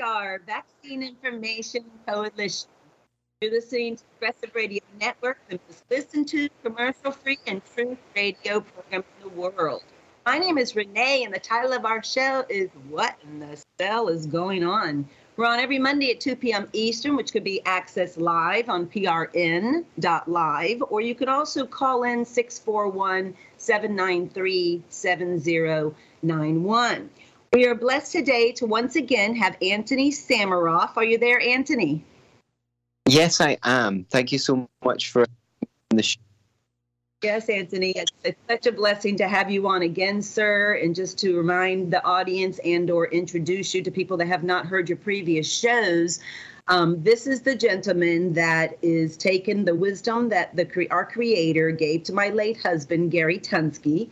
are Vaccine Information Coalition. You're listening to Progressive Radio Network, the most listened to commercial free and true radio program in the world. My name is Renee, and the title of our show is What in the Cell is Going On? We're on every Monday at 2 p.m. Eastern, which could be accessed live on prn.live, or you could also call in 641 793 7091. We are blessed today to once again have Antony Sammeroff. Are you there, Antony? Yes, I am. Thank you so much for the show. Yes, Antony, it's, it's, such a blessing to have you on again, sir. And just to remind the audience and/or introduce you to people that have not heard your previous shows, um, this is the gentleman that is taking the wisdom that the our Creator gave to my late husband Gary Tunsky,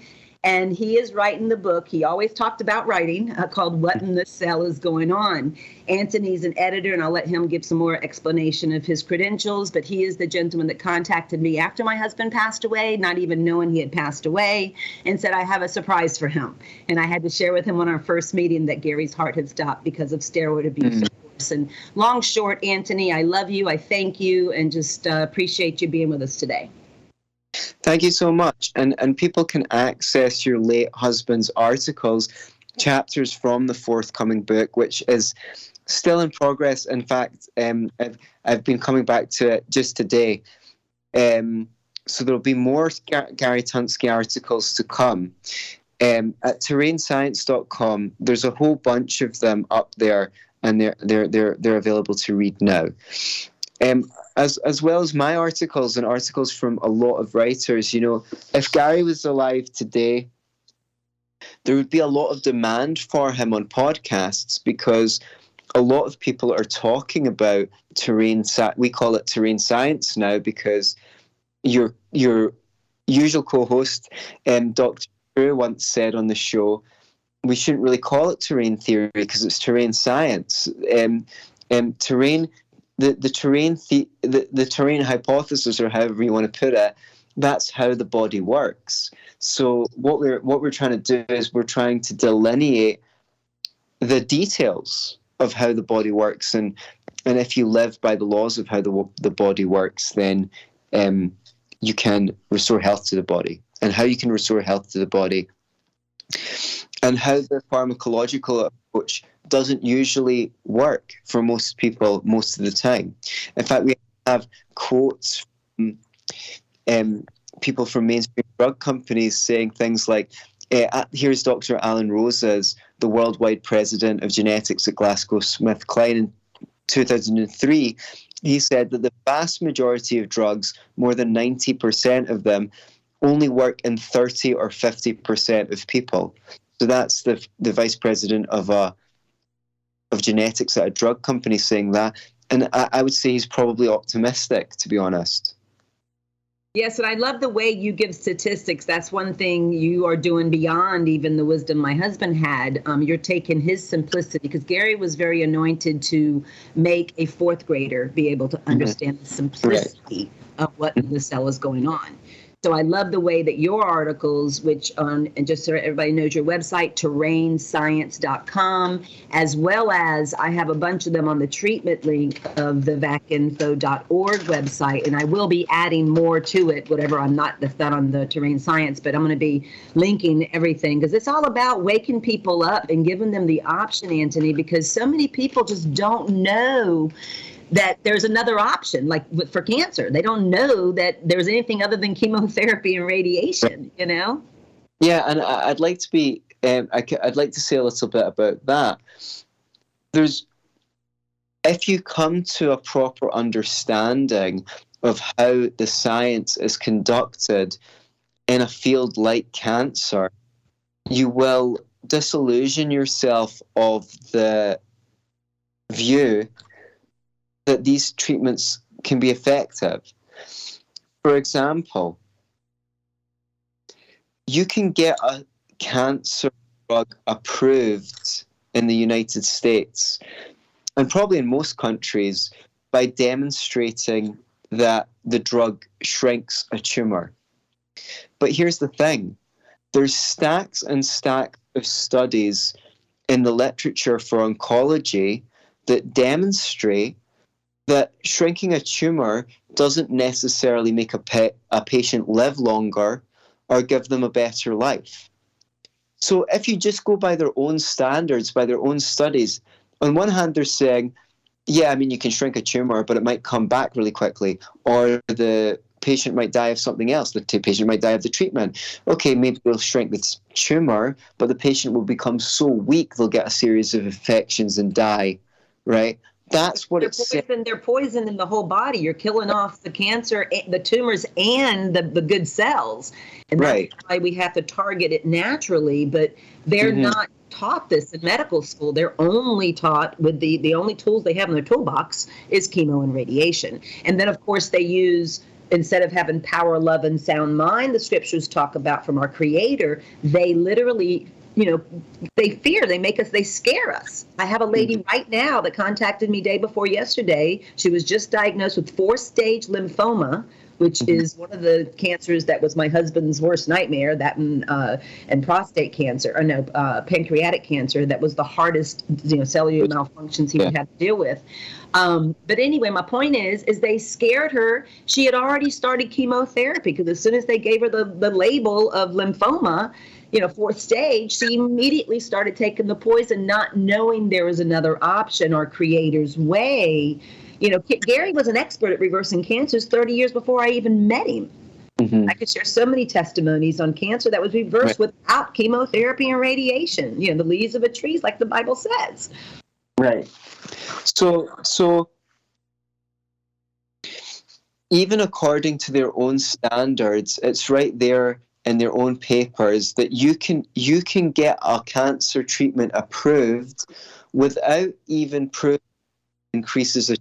and he is writing the book. He always talked about writing uh, called What in the Cell is Going On. Antony's an editor, and I'll let him give some more explanation of his credentials. But he is the gentleman that contacted me after my husband passed away, not even knowing he had passed away, and said, I have a surprise for him. And I had to share with him on our first meeting that Gary's heart had stopped because of steroid abuse. Mm. And long, short, Antony, I love you. I thank you and just uh, appreciate you being with us today. Thank you so much. And and people can access your late husband's articles, chapters from the forthcoming book, which is still in progress. In fact, um, I've I've been coming back to it just today. Um, so there'll be more Gary Tunsky articles to come. Um, at terrainscience.com, there's a whole bunch of them up there, and they're they're they're they're available to read now. Um, as as well as my articles and articles from a lot of writers. You know, if Gary was alive today, there would be a lot of demand for him on podcasts because a lot of people are talking about terrain. We call it terrain science now because your your usual co-host, um, Dr. Drew, once said on the show, we shouldn't really call it terrain theory because it's terrain science. Um, um, terrain the the terrain the, the, the terrain hypothesis or however you want to put it that's how the body works. So what we're what we're trying to do is we're trying to delineate the details of how the body works. And and if you live by the laws of how the the body works then um, you can restore health to the body. And how you can restore health to the body and how the pharmacological approach doesn't usually work for most people most of the time. In fact, we have quotes from um, people from mainstream drug companies saying things like, uh, here's Dr. Allen Roses, the worldwide president of genetics at GlaxoSmithKline in 2003. He said that the vast majority of drugs, more than 90% of them, only work in 30 or 50% of people. So that's the, the vice president of a of genetics at a drug company saying that. And I, I would say he's probably optimistic, to be honest. Yes, and I love the way you give statistics. That's one thing you are doing beyond even the wisdom my husband had. Um, you're taking his simplicity because Gary was very anointed to make a fourth grader be able to mm-hmm. understand mm-hmm. the simplicity right. of what the cell is going on. So I love the way that your articles, which on and just so everybody knows your website, terrainscience.com, as well as I have a bunch of them on the treatment link of the vacinfo.org website, and I will be adding more to it, whatever I'm not that's not on the terrain science, but I'm going to be linking everything because it's all about waking people up and giving them the option, Antony, because so many people just don't know that there's another option, like for cancer. They don't know that there's anything other than chemotherapy and radiation, you know? Yeah, and I'd like to be, um, I'd like to say a little bit about that. There's, if you come to a proper understanding of how the science is conducted in a field like cancer, you will disillusion yourself of the view that these treatments can be effective. For example, you can get a cancer drug approved in the United States and probably in most countries by demonstrating that the drug shrinks a tumor. But here's the thing there's stacks and stacks of studies in the literature for oncology that demonstrate that shrinking a tumor doesn't necessarily make a, pe- a patient live longer or give them a better life. So if you just go by their own standards, by their own studies, on one hand, they're saying, yeah, I mean, you can shrink a tumor, but it might come back really quickly, or the patient might die of something else. The patient might die of the treatment. Okay, maybe we'll shrink the tumor, but the patient will become so weak they'll get a series of infections and die, right? That's what they're it's poison, They're poison in the whole body. You're killing off the cancer, the tumors, and the, the good cells. And that's right. why we have to target it naturally. But they're mm-hmm. not taught this in medical school. They're only taught with the the only tools they have in their toolbox is chemo and radiation. And then of course they use instead of having power, love, and sound mind, the scriptures talk about from our Creator, they literally you know, they fear, they make us, they scare us. I have a lady mm-hmm. right now that contacted me day before yesterday. She was just diagnosed with four stage lymphoma, which mm-hmm. is one of the cancers that was my husband's worst nightmare. That and uh, and prostate cancer, or no, uh, pancreatic cancer. That was the hardest, you know, cellular malfunctions he yeah. would have to deal with. Um, but anyway, my point is, is they scared her. She had already started chemotherapy because as soon as they gave her the the label of lymphoma you know, fourth stage, she immediately started taking the poison, not knowing there was another option or creator's way. You know, Gary was an expert at reversing cancers 30 years before I even met him. Mm-hmm. I could share so many testimonies on cancer that was reversed right. without chemotherapy and radiation. You know, the leaves of a tree, like the Bible says. Right. So, so even according to their own standards, it's right there in their own papers that you can you can get a cancer treatment approved without even proving increases a,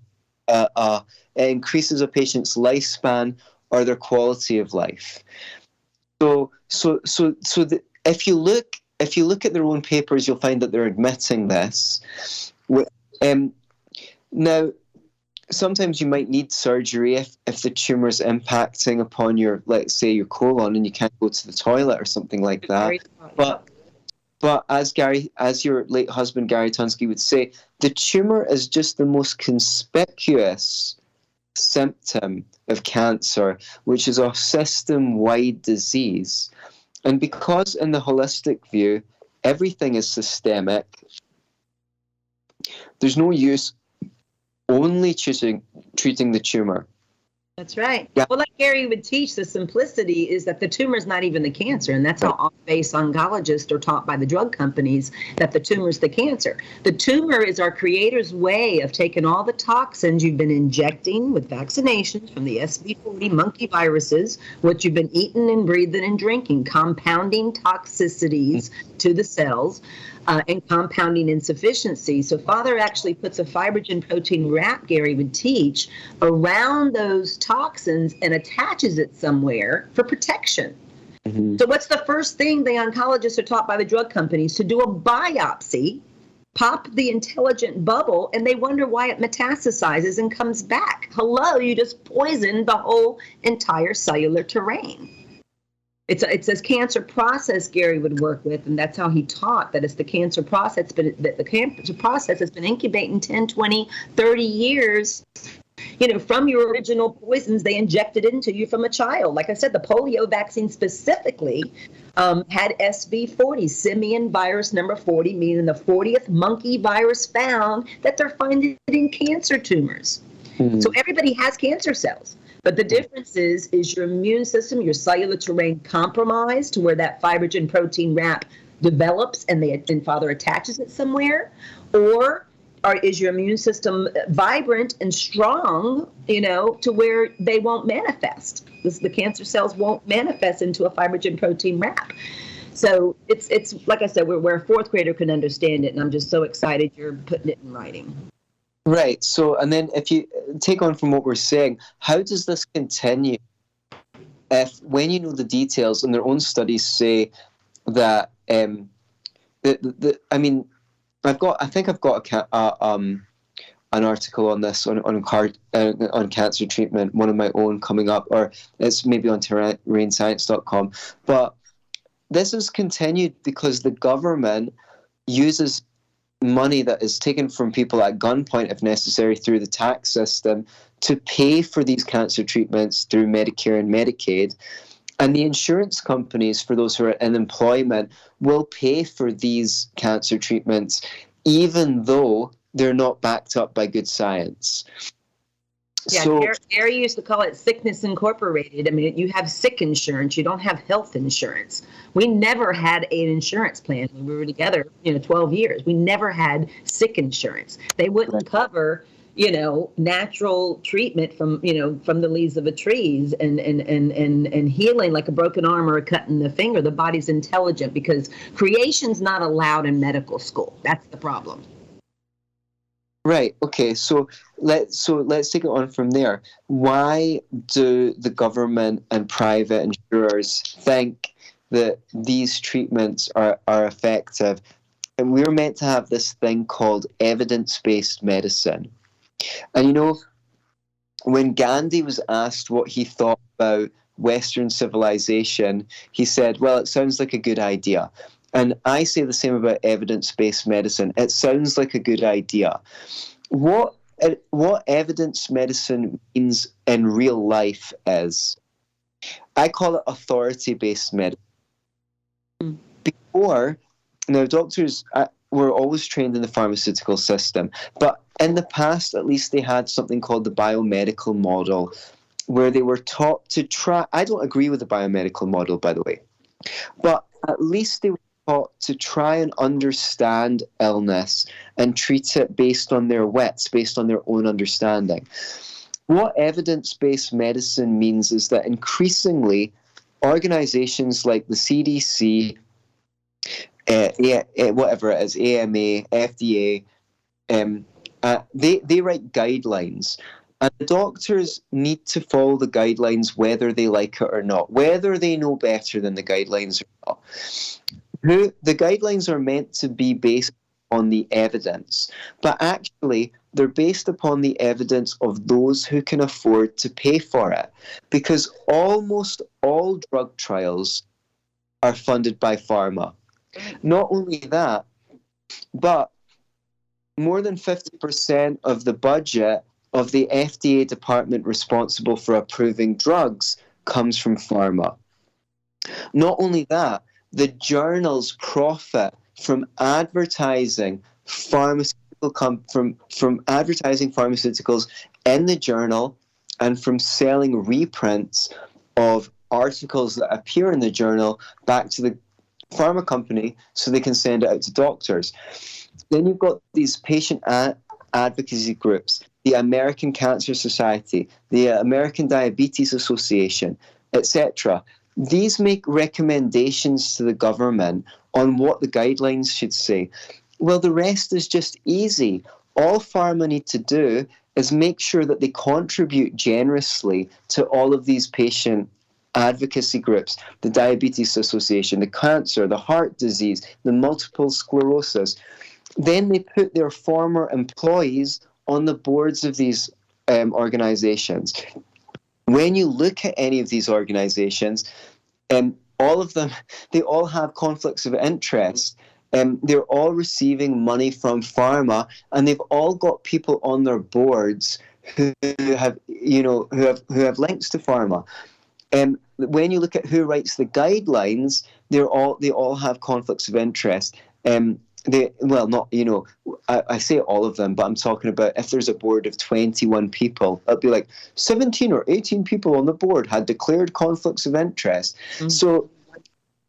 uh, uh, increases a patient's lifespan or their quality of life. So so so so the, if you look if you look at their own papers, you'll find that they're admitting this. Um, now sometimes you might need surgery if, if the tumor is impacting upon your, let's say, your colon and you can't go to the toilet or something like that. But but as Gary, as your late husband Gary Tunsky would say, the tumor is just the most conspicuous symptom of cancer, which is a system-wide disease. And because in the holistic view, everything is systemic, there's no use only treating, treating the tumor. That's right. Yeah. Well, like Gary would teach, the simplicity is that the tumor is not even the cancer, and that's how off-base oncologists are taught by the drug companies that the tumor is the cancer. The tumor is our creator's way of taking all the toxins you've been injecting with vaccinations from the SV40 monkey viruses, what you've been eating and breathing and drinking, compounding toxicities to the cells uh, and compounding insufficiency. So, Father actually puts a fibrogen protein wrap, Gary would teach, around those toxins and attaches it somewhere for protection. Mm-hmm. So, what's the first thing the oncologists are taught by the drug companies? To do a biopsy, pop the intelligent bubble, and they wonder why it metastasizes and comes back. Hello, you just poisoned the whole entire cellular terrain it's a, it's a cancer process Gary would work with, and that's how he taught that it's the cancer process, but that the cancer process has been incubating 10, 20, 30 years. You know, from your original poisons they injected into you from a child. Like I said, the polio vaccine specifically um, had SV40, simian virus number 40, meaning the 40th monkey virus found that they're finding in cancer tumors. Mm-hmm. So everybody has cancer cells. But the hmm. difference is, is your immune system, your cellular terrain compromised to where that fibrogen protein wrap develops and the and father attaches it somewhere, or are, is your immune system vibrant and strong, you know, to where they won't manifest? This, the cancer cells won't manifest into a fibrogen protein wrap. So it's it's like I said, where, where a fourth grader can understand it, and I'm just so excited you're putting it in writing. Right. So, and then if you take on from what we're saying, how does this continue? If when you know the details and their own studies say that, um, the, the, I mean, I've got, I think I've got a, um, an article on this on on car, uh, on cancer treatment, one of my own coming up, or it's maybe on terrainscience.com. But this has continued because the government uses money that is taken from people at gunpoint, if necessary, through the tax system to pay for these cancer treatments through Medicare and Medicaid. And the insurance companies, for those who are in employment, will pay for these cancer treatments, even though they're not backed up by good science. Yeah, so, Gary, used to call it sickness incorporated. I mean, you have sick insurance, you don't have health insurance. We never had an insurance plan when we were together, you know, 12 years. We never had sick insurance. They wouldn't cover you know natural treatment from you know from the leaves of a trees and and and and, and healing like a broken arm or a cut in the finger the body's intelligent because creation's not allowed in medical school that's the problem Right. Okay. So let's so let's take it on from there. Why do the government and private insurers think that these treatments are, are effective? And we're meant to have this thing called evidence-based medicine. And you know, when Gandhi was asked what he thought about Western civilization, he said, "Well, it sounds like a good idea." And I say the same about evidence based medicine. It sounds like a good idea. What, what evidence medicine means in real life is I call it authority based medicine. Mm. Before, now, doctors uh, were always trained in the pharmaceutical system, but in the past, at least, they had something called the biomedical model, where they were taught to try. I don't agree with the biomedical model, by the way, but at least they were taught to try and understand illness and treat it based on their wits, based on their own understanding. What evidence based medicine means is that increasingly organizations like the CDC, uh, uh, whatever it is, AMA, FDA, um, uh, they, they write guidelines. And doctors need to follow the guidelines whether they like it or not, whether they know better than the guidelines or not who the guidelines are meant to be based on the evidence, but actually they're based upon the evidence of those who can afford to pay for it. Because almost all drug trials are funded by pharma. Not only that, but more than 50% of the budget of the FDA department responsible for approving drugs comes from pharma. Not only that, the journals profit from advertising pharmaceutical com- from from advertising pharmaceuticals in the journal and from selling reprints of articles that appear in the journal back to the pharma company so they can send it out to doctors. Then you've got these patient ad- advocacy groups, the American Cancer Society, the American Diabetes Association, etc. These make recommendations to the government on what the guidelines should say. Well, the rest is just easy. All pharma need to do is make sure that they contribute generously to all of these patient advocacy groups, the Diabetes Association, the cancer, the heart disease, the multiple sclerosis. Then they put their former employees on the boards of these um, organizations. When you look at any of these organizations, um, all of them, they all have conflicts of interest. Um, they're all receiving money from pharma, and they've all got people on their boards who have, you know, who have who have links to pharma. Um, when you look at who writes the guidelines, they're all they all have conflicts of interest. Um, they well not you know I, I, say all of them but i'm talking about if there's a board of 21 people it'll be like 17 or 18 people on the board had declared conflicts of interest mm-hmm. so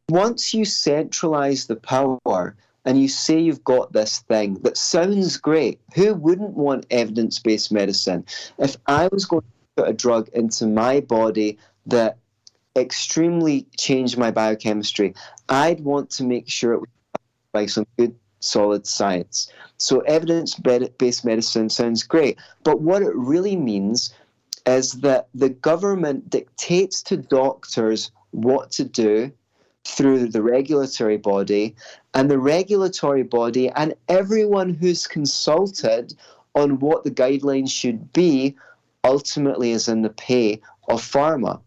once you centralize the power and you say you've got this thing that sounds great who wouldn't want evidence-based medicine if i was going to put a drug into my body that extremely changed my biochemistry i'd want to make sure it was by some good solid science. So evidence based medicine sounds great, but what it really means is that the government dictates to doctors what to do through the regulatory body, and the regulatory body and everyone who's consulted on what the guidelines should be ultimately is in the pay of pharma.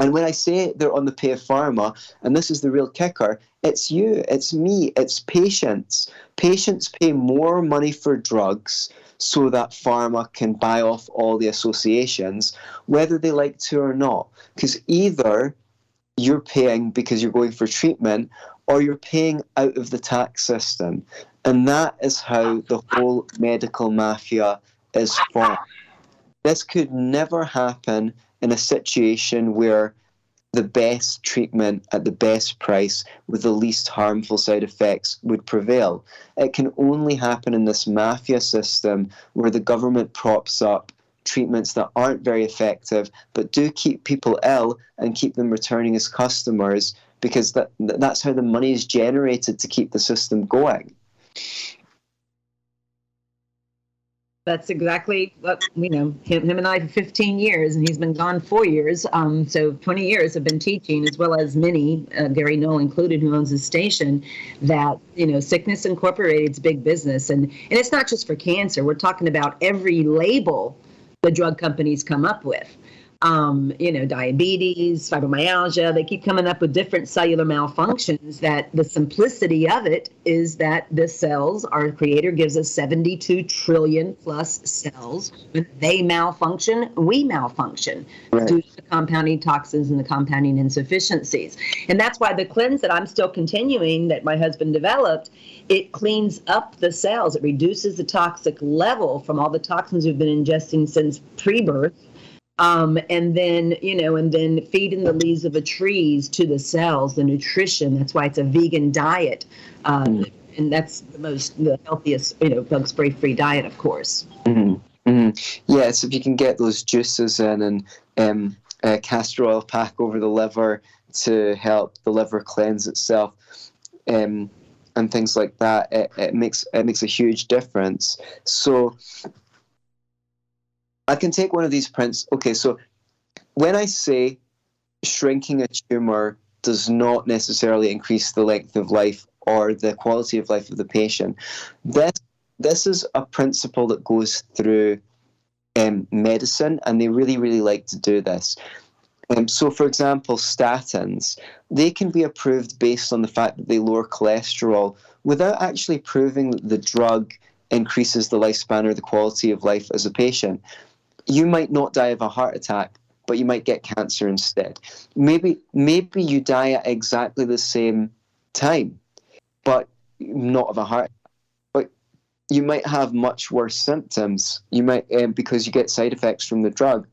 And when I say they're on the pay of pharma, and this is the real kicker, it's you, it's me, it's patients. Patients pay more money for drugs so that pharma can buy off all the associations, whether they like to or not. Because either you're paying because you're going for treatment, or you're paying out of the tax system. And that is how the whole medical mafia is formed. This could never happen in a situation where the best treatment at the best price with the least harmful side effects would prevail. It can only happen in this mafia system where the government props up treatments that aren't very effective but do keep people ill and keep them returning as customers because that that's how the money is generated to keep the system going. That's exactly what you know. Him, him and I for 15 years, and he's been gone four years. Um, so 20 years have been teaching, as well as many, uh, Gary Null included, who owns the station. That you know, Sickness Incorporated is big business, and and it's not just for cancer. We're talking about every label the drug companies come up with um, you know, diabetes, fibromyalgia. They keep coming up with different cellular malfunctions. That the simplicity of it is that the cells, our creator gives us 72 trillion plus cells. When they malfunction, we malfunction right. due to the compounding toxins and the compounding insufficiencies. And that's why the cleanse that I'm still continuing, that my husband developed, it cleans up the cells. It reduces the toxic level from all the toxins we've been ingesting since pre-birth um, and then you know and then feeding the leaves of the trees to the cells the nutrition. That's why it's a vegan diet. Um, mm and that's the most the healthiest you know bug spray free diet of course. Mm-hmm. Mm-hmm. yes if you can get those juices in and um, uh, castor oil pack over the liver to help the liver cleanse itself um, and things like that it, it makes it makes a huge difference. So I can take one of these prints. Okay, so when I say shrinking a tumor does not necessarily increase the length of life or the quality of life of the patient, this this is a principle that goes through um, medicine, and they really, really like to do this. Um, so, for example, statins, they can be approved based on the fact that they lower cholesterol without actually proving that the drug increases the lifespan or the quality of life as a patient you might not die of a heart attack, but you might get cancer instead. Maybe maybe you die at exactly the same time, but not of a heart. But you might have much worse symptoms. You might um, because you get side effects from the drug,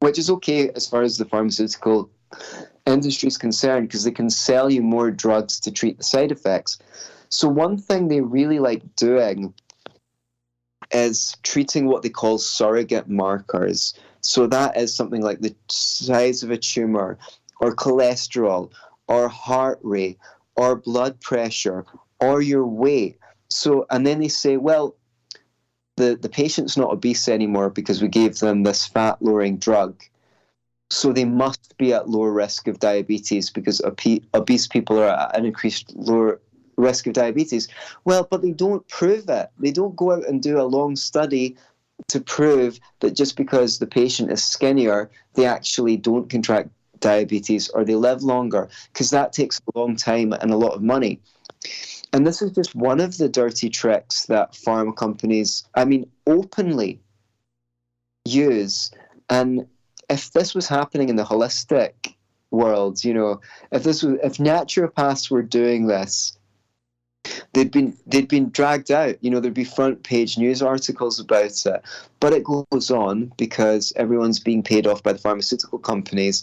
which is okay as far as the pharmaceutical industry is concerned because they can sell you more drugs to treat the side effects. So one thing they really like doing is treating what they call surrogate markers. So that is something like the size of a tumor, or cholesterol, or heart rate, or blood pressure, or your weight. So, and then they say, well, the, the patient's not obese anymore because we gave them this fat lowering drug. So they must be at lower risk of diabetes because obese people are at an increased lower risk of diabetes. Well, but they don't prove it. They don't go out and do a long study to prove that just because the patient is skinnier, they actually don't contract diabetes or they live longer, because that takes a long time and a lot of money. And this is just one of the dirty tricks that pharma companies, I mean, openly use. And if this was happening in the holistic world, you know, if this was, if naturopaths were doing this, they'd been they'd been dragged out. You know, there'd be front page news articles about it. But it goes on because everyone's being paid off by the pharmaceutical companies,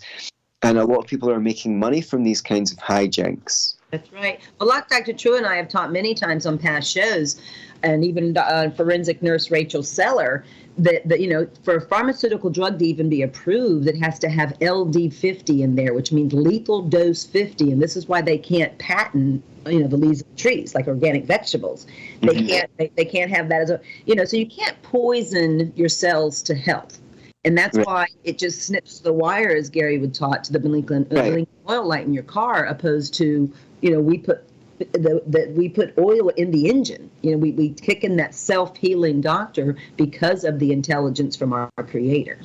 and a lot of people are making money from these kinds of hijinks. That's right. Well, like Dr. Drew and I have taught many times on past shows, and even uh, forensic nurse Rachel Seller, that, that you know for a pharmaceutical drug to even be approved it has to have ld 50 in there which means lethal dose 50 and this is why they can't patent you know the leaves of trees like organic vegetables they mm-hmm. can't they, they can't have that as a you know so you can't poison your cells to health and that's right. why it just snips the wire as gary would taught to the Lincoln, right. oil light in your car opposed to you know we put that we put oil in the engine. You know, we, we kick in that self healing doctor because of the intelligence from our, our creator.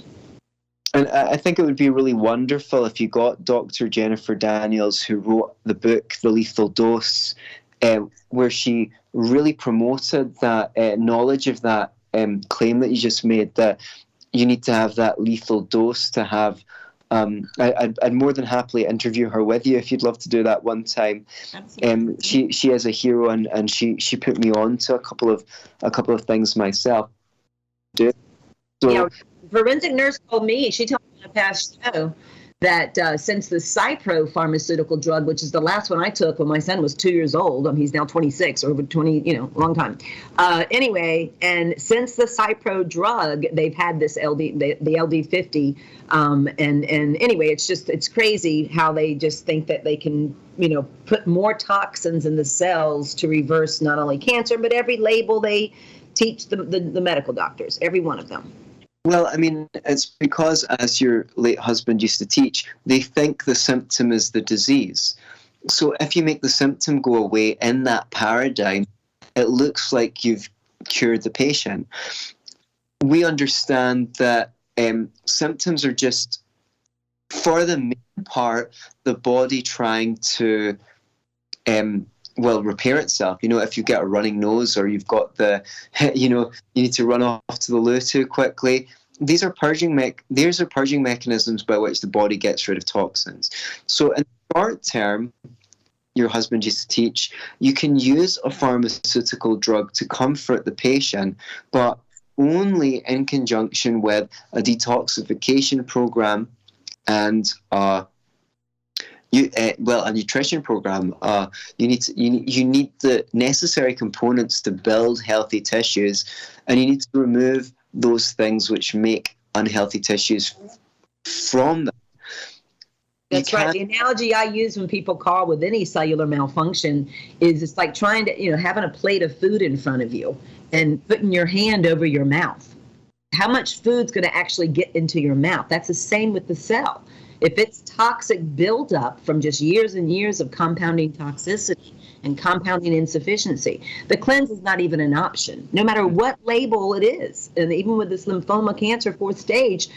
and I think it would be really wonderful if you got Dr. Jennifer Daniels, who wrote the book The Lethal Dose, uh, where she really promoted that uh, knowledge of that um, claim that you just made that you need to have that lethal dose to have. Um, I, would I'd more than happily interview her with you if you'd love to do that one time. Um, she she is a hero and, and she, she put me on to a couple of a couple of things myself. So, yeah, forensic nurse told me she told me in a past show that uh, since the Cipro pharmaceutical drug, which is the last one I took when my son was two years old, um, he's now 26, or over 20, you know, long time. Uh, anyway, and since the Cipro drug, they've had this LD, the, the LD50, um, and and anyway, it's just it's crazy how they just think that they can, you know, put more toxins in the cells to reverse not only cancer but every label they teach the, the, the medical doctors, every one of them. Well, I mean, it's because, as your late husband used to teach, they think the symptom is the disease. So if you make the symptom go away in that paradigm, it looks like you've cured the patient. We understand that um, symptoms are just, for the main part, the body trying to um, well repair itself. You know if you get a running nose or you've got the you know you need to run off to the loo too quickly. These are purging me- these are purging mechanisms by which the body gets rid of toxins. So in the short term your husband used to teach you can use a pharmaceutical drug to comfort the patient but only in conjunction with a detoxification program and uh, you uh, well a nutrition program uh, you need to, you, you need the necessary components to build healthy tissues and you need to remove those things which make unhealthy tissues from them that's right. The analogy I use when people call with any cellular malfunction is it's like trying to, you know, having a plate of food in front of you and putting your hand over your mouth. How much food's going to actually get into your mouth? That's the same with the cell. If it's toxic buildup from just years and years of compounding toxicity and compounding insufficiency, the cleanse is not even an option, no matter what label it is. And even with this lymphoma cancer fourth stage,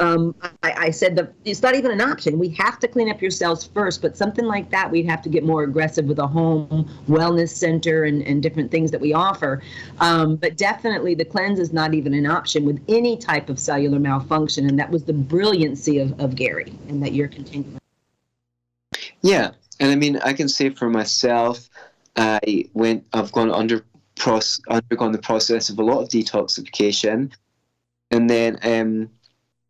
um, I, I, said it's not even an option. We have to clean up your cells first, but something like that, we'd have to get more aggressive with a home wellness center and, and different things that we offer. Um, but definitely, the cleanse is not even an option with any type of cellular malfunction, and that was the brilliancy of, of Gary, and that you're continuing. Yeah, and I mean, I can say for myself, I went. I've gone under. process, undergone the process of a lot of detoxification, and then um,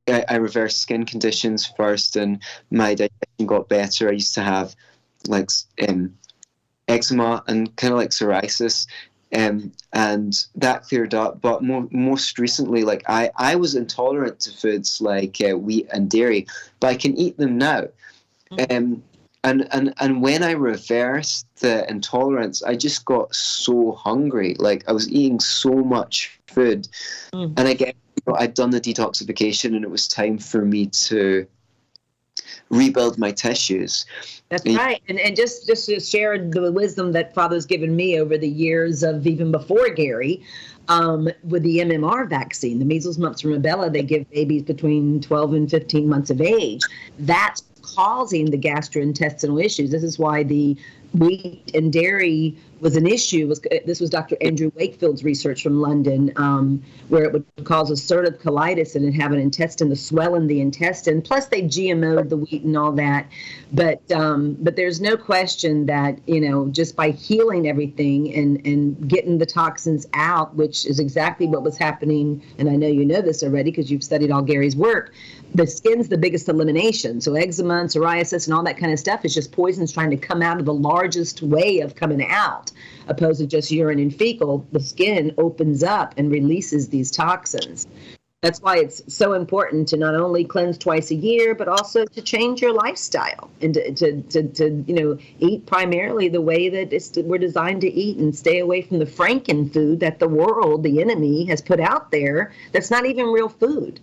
I, I reversed skin conditions first, and my digestion got better. I used to have like um, eczema and kind of like psoriasis, um, and that cleared up. But more, most recently, like I, I was intolerant to foods like uh, wheat and dairy, but I can eat them now. Mm-hmm. Um, and, and and when I reversed the intolerance, I just got so hungry. Like I was eating so much food, mm. and again, I'd done the detoxification and it was time for me to rebuild my tissues. That's and, right. And and just just to share the wisdom that Father's given me over the years of even before Gary, um, with the MMR vaccine, the measles, mumps, and rubella, they give babies between 12 and 15 months of age. That's causing the gastrointestinal issues. This is why the wheat and dairy was an issue was this was Dr. Andrew Wakefield's research from London, um, where it would cause ulcerative colitis and have an intestine the swell in the intestine. Plus, they GMO'd the wheat and all that, but um, but there's no question that you know just by healing everything and and getting the toxins out, which is exactly what was happening. And I know you know this already because you've studied all Gary's work. The skin's the biggest elimination. So eczema and psoriasis and all that kind of stuff is just poisons trying to come out of the largest way of coming out opposed to just urine and fecal, the skin opens up and releases these toxins. That's why it's so important to not only cleanse twice a year, but also to change your lifestyle and to, to, to, to you know eat primarily the way that we're designed to eat and stay away from the franken food that the world, the enemy, has put out there. That's not even real food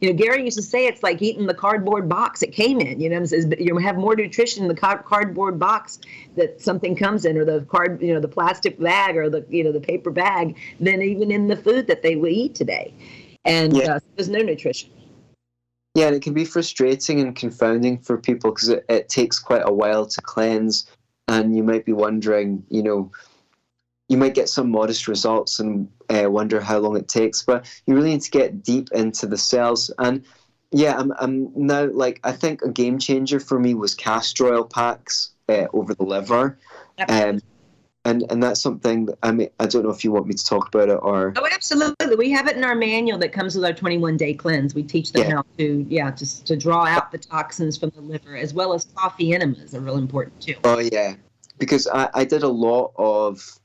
you know, Gary used to say it's like eating the cardboard box it came in. You know, says you have more nutrition in the cardboard box that something comes in, or the card, you know, the plastic bag or the you know the paper bag, than even in the food that they eat today. And yeah. uh, there's no nutrition. Yeah, and it can be frustrating and confounding for people because it, it takes quite a while to cleanse, and you might be wondering, you know, you might get some modest results and uh, wonder how long it takes, but you really need to get deep into the cells. And yeah, I'm, I'm now like, I think a game changer for me was castor oil packs uh, over the liver. Um, and and that's something that, I mean I don't know if you want me to talk about it or oh absolutely we have it in our manual that comes with our 21 day cleanse we teach them yeah. how to yeah just to draw out the toxins from the liver as well as coffee enemas are real important too oh yeah because I, I did a lot of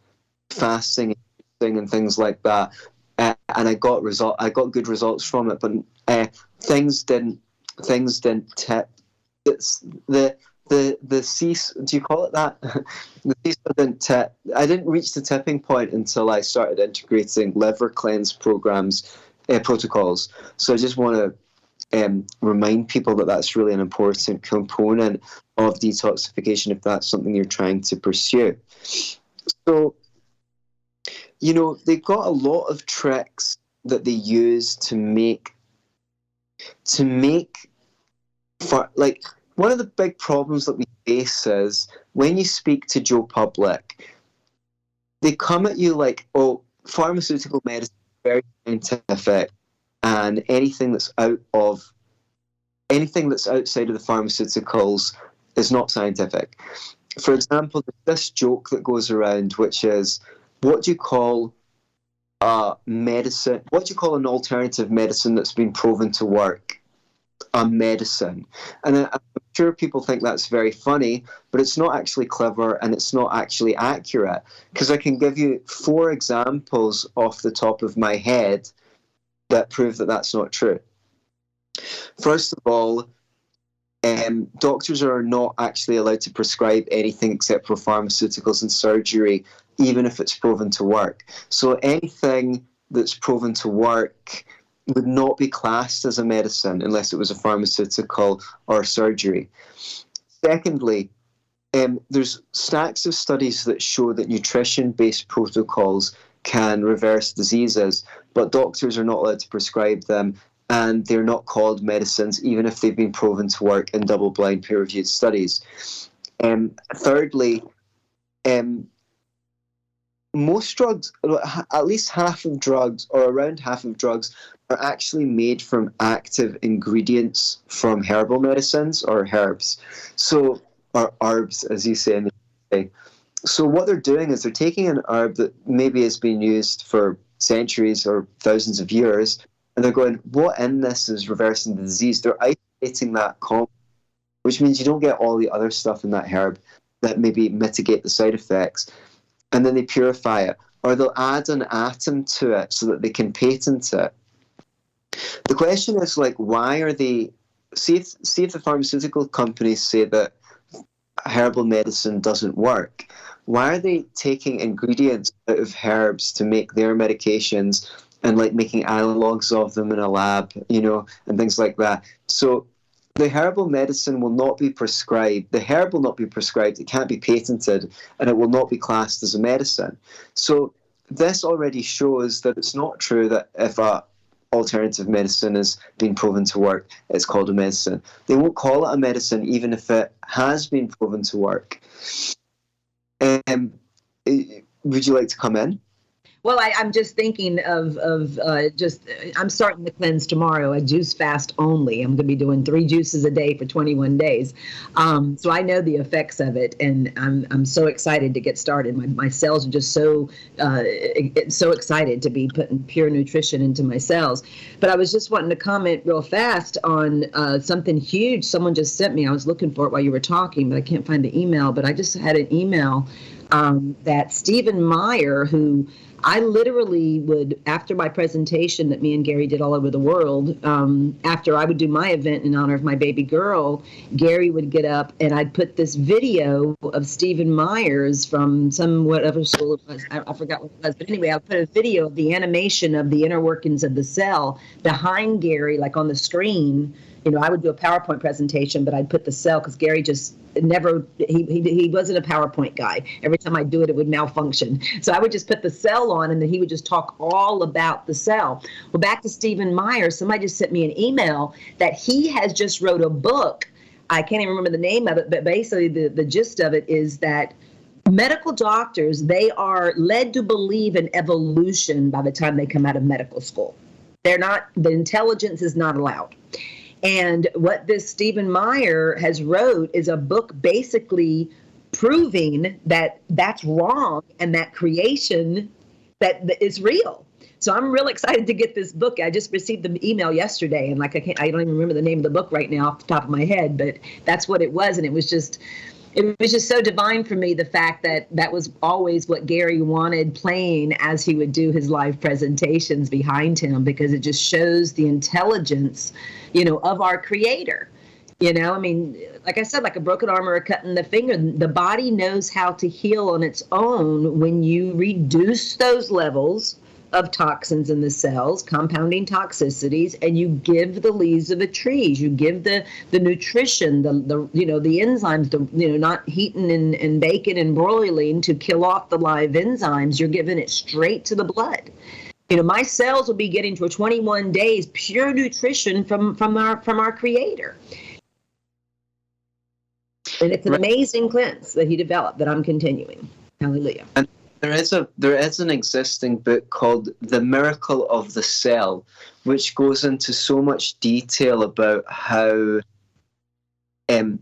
fasting and things like that uh, and I got result I got good results from it but uh, things didn't things didn't tip. It's the the the cease do you call it that? The cease didn't tip. I didn't reach the tipping point until i started integrating liver cleanse programs uh, protocols. So i just want to um, remind people that that's really an important component of detoxification if that's something you're trying to pursue. So you know they've got a lot of tricks that they use to make to make for like one of the big problems that we face is when you speak to Joe Public, they come at you like, oh, pharmaceutical medicine is very scientific, and anything that's out of anything that's outside of the pharmaceuticals is not scientific. For example, this joke that goes around, which is, what do you call a medicine? What do you call an alternative medicine that's been proven to work? A medicine. And I'm sure people think that's very funny, but it's not actually clever and it's not actually accurate. Because I can give you four examples off the top of my head that prove that that's not true. First of all, um, doctors are not actually allowed to prescribe anything except for pharmaceuticals and surgery, even if it's proven to work. So anything that's proven to work would not be classed as a medicine unless it was a pharmaceutical or surgery. Secondly, um, there's stacks of studies that show that nutrition based protocols can reverse diseases, but doctors are not allowed to prescribe them and they're not called medicines, even if they've been proven to work in double blind peer reviewed studies. Um, thirdly, um, most drugs, at least half of drugs, or around half of drugs, are actually made from active ingredients from herbal medicines or herbs. So, or herbs, as you say in the UK. So, what they're doing is they're taking an herb that maybe has been used for centuries or thousands of years, and they're going, what in this is reversing the disease? They're isolating that compound, which means you don't get all the other stuff in that herb that maybe mitigate the side effects. And then they purify it. Or they'll add an atom to it so that they can patent it the question is like, why are they? See if see if the pharmaceutical companies say that herbal medicine doesn't work. Why are they taking ingredients out of herbs to make their medications and like making analogs of them in a lab, you know, and things like that? So the herbal medicine will not be prescribed. The herb will not be prescribed. It can't be patented, and it will not be classed as a medicine. So this already shows that it's not true that if a alternative medicine has been proven to work, it's called a medicine. They won't call it a medicine even if it has been proven to work. Um, would you like to come in? Well, I, am just thinking of of uh, just I'm starting the cleanse tomorrow, a juice fast only. I'm going to be doing three juices a day for 21 days, um, so I know the effects of it, and I'm I'm so excited to get started. My my cells are just so uh, so excited to be putting pure nutrition into my cells. But I was just wanting to comment real fast on uh, something huge someone just sent me. I was looking for it while you were talking, but I can't find the email. But I just had an email um, that Stephen Meyer, who I literally would, after my presentation that me and Gary did all over the world, um, after I would do my event in honor of my baby girl, Gary would get up and I'd put this video of Stephen Myers from some whatever school it was. I, I forgot what it was. But anyway, I put a video of the animation of the inner workings of the cell behind Gary, like on the screen you know, I would do a PowerPoint presentation, but I'd put the cell because Gary just never he, he he wasn't a PowerPoint guy. Every time I do it, it would malfunction. So I would just put the cell on and then he would just talk all about the cell. Well, back to Stephen Meyer, somebody just sent me an email that he has just wrote a book. I can't even remember the name of it, but basically the, the gist of it is that medical doctors, they are led to believe in evolution by the time they come out of medical school. They're not, the intelligence is not allowed. And what this Stephen Meyer has wrote is a book basically proving that that's wrong and that creation that is real. So I'm real excited to get this book. I just received the email yesterday, and like I can't, I don't even remember the name of the book right now off the top of my head, but that's what it was, and it was just, it was just so divine for me the fact that that was always what Gary wanted playing as he would do his live presentations behind him because it just shows the intelligence, you know, of our Creator. You know, I mean, like I said, like a broken arm or a cut in the finger, the body knows how to heal on its own when you reduce those levels of toxins in the cells, compounding toxicities, and you give the leaves of the trees. You give the the nutrition, the the you know the enzymes, the you know not heating and, and baking and broiling to kill off the live enzymes. You're giving it straight to the blood. You know, my cells will be getting for 21 days pure nutrition from from our from our creator. And it's an right. amazing cleanse that he developed that I'm continuing. Hallelujah. And there is a there is an existing book called The Miracle of the Cell, which goes into so much detail about how um,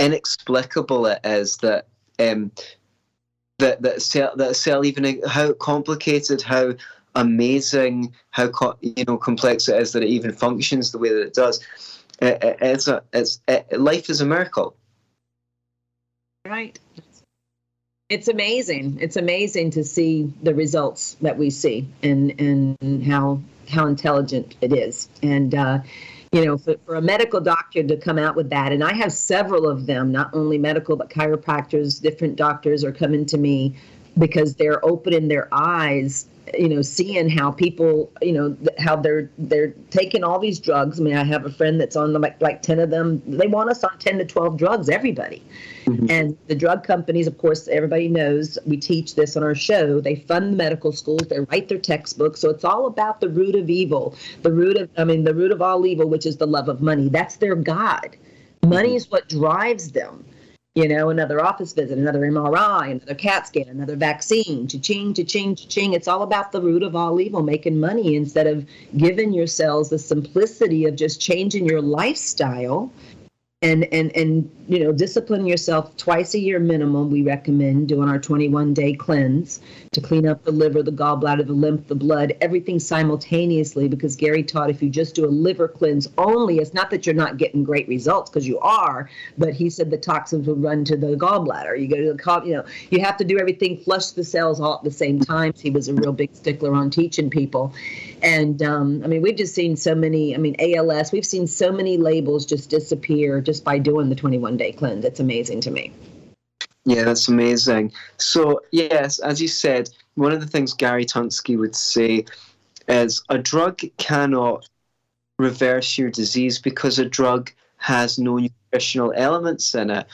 inexplicable it is that um, that that cell that cell even how complicated how amazing how co- you know complex it is that it even functions the way that it does. It, it, it's a it's it, life is a miracle Right. It's amazing. It's amazing to see the results that we see and and how how intelligent it is. And uh, you know, for, for a medical doctor to come out with that, and I have several of them, not only medical but chiropractors, different doctors are coming to me because they're opening their eyes you know seeing how people you know how they're they're taking all these drugs i mean i have a friend that's on like like 10 of them they want us on 10 to 12 drugs everybody mm-hmm. and the drug companies of course everybody knows we teach this on our show. They fund the medical schools. They write their textbooks. So it's all about the root of evil. The root of i mean the root of all evil which is the love of money. That's their god. Money mm-hmm. is what drives them. You know, another office visit, another MRI, another CAT scan, another vaccine, cha-ching, cha-ching, cha-ching. It's all about the root of all evil, making money instead of giving yourselves the simplicity of just changing your lifestyle and and and you know discipline yourself twice a year minimum we recommend doing our 21 day cleanse to clean up the liver the gallbladder the lymph the blood everything simultaneously. Because gary taught if you just do a liver cleanse only it's not that you're not getting great results because you are but he said the toxins will run to the gallbladder. You go to the you know you have to do everything flush the cells all at the same time he was a real big stickler on teaching people and um, I mean, we've just seen so many. I mean, ALS. We've seen so many labels just disappear just by doing the 21 day cleanse. It's amazing to me. Yeah, that's amazing. So yes, as you said, one of the things Gary Tunsky would say is a drug cannot reverse your disease because a drug has no nutritional elements in it.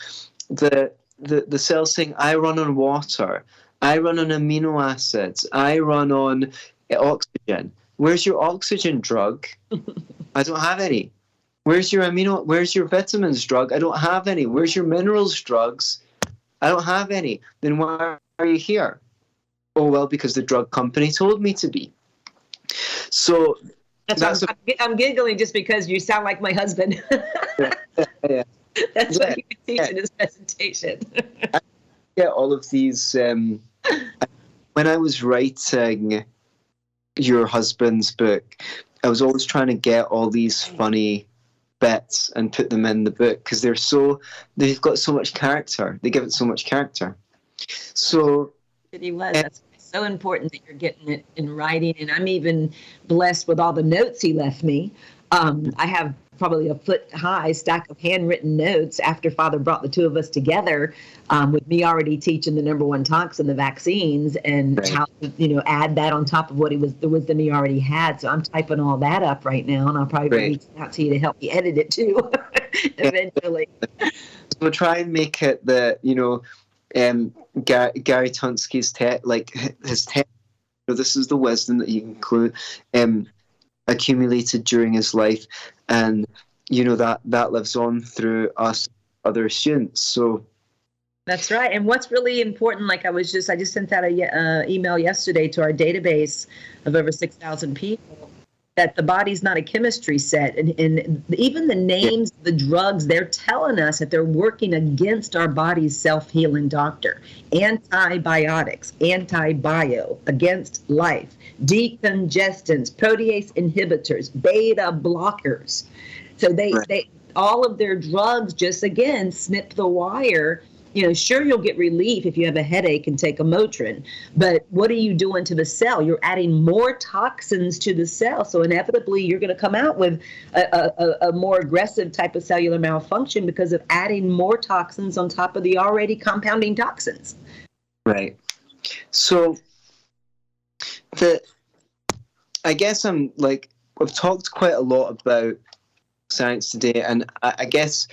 The the the cell saying, I run on water, I run on amino acids, I run on oxygen. Where's your oxygen drug? I don't have any. Where's your amino? Where's your vitamins drug? I don't have any. Where's your minerals drugs? I don't have any. Then why are you here? Oh well, because the drug company told me to be. So that's, that's I'm, a, I'm, giggling just because you sound like my husband. yeah, yeah. That's what he would teach yeah. in his presentation. yeah, all of these. Um, when I was writing your husband's book, I was always trying to get all these funny bits and put them in the book because they're so they've got so much character. They give it so much character. So he was. That's so important that you're getting it in writing, and I'm even blessed with all the notes he left me. Um, I have probably a foot high stack of handwritten notes after Father brought the two of us together, um, with me already teaching the number one toxin, the vaccines, and right. how to you know add that on top of what he was the wisdom he already had. So I'm typing all that up right now, and I'll probably right. reach out to you to help me edit it too, eventually. So try and make it the you know um, Gary, Gary Tunsky's te- like his te- This is the wisdom that he include, um, accumulated during his life, and you know that that lives on through us other students. So that's right. And what's really important, like I was just, I just sent out a uh, email yesterday to our database of over 6,000 people that the body's not a chemistry set. And, and even the names, the drugs, they're telling us that they're working against our body's self healing doctor. Antibiotics, antibio, against life, decongestants, protease inhibitors, beta blockers. So they, right. they all of their drugs just again snip the wire you know, sure you'll get relief if you have a headache and take a Motrin, but what are you doing to the cell? You're adding more toxins to the cell, so inevitably you're going to come out with a, a, a, more aggressive type of cellular malfunction because of adding more toxins on top of the already compounding toxins. Right. So the, I guess I'm like we've talked quite a lot about science today, and I, I guess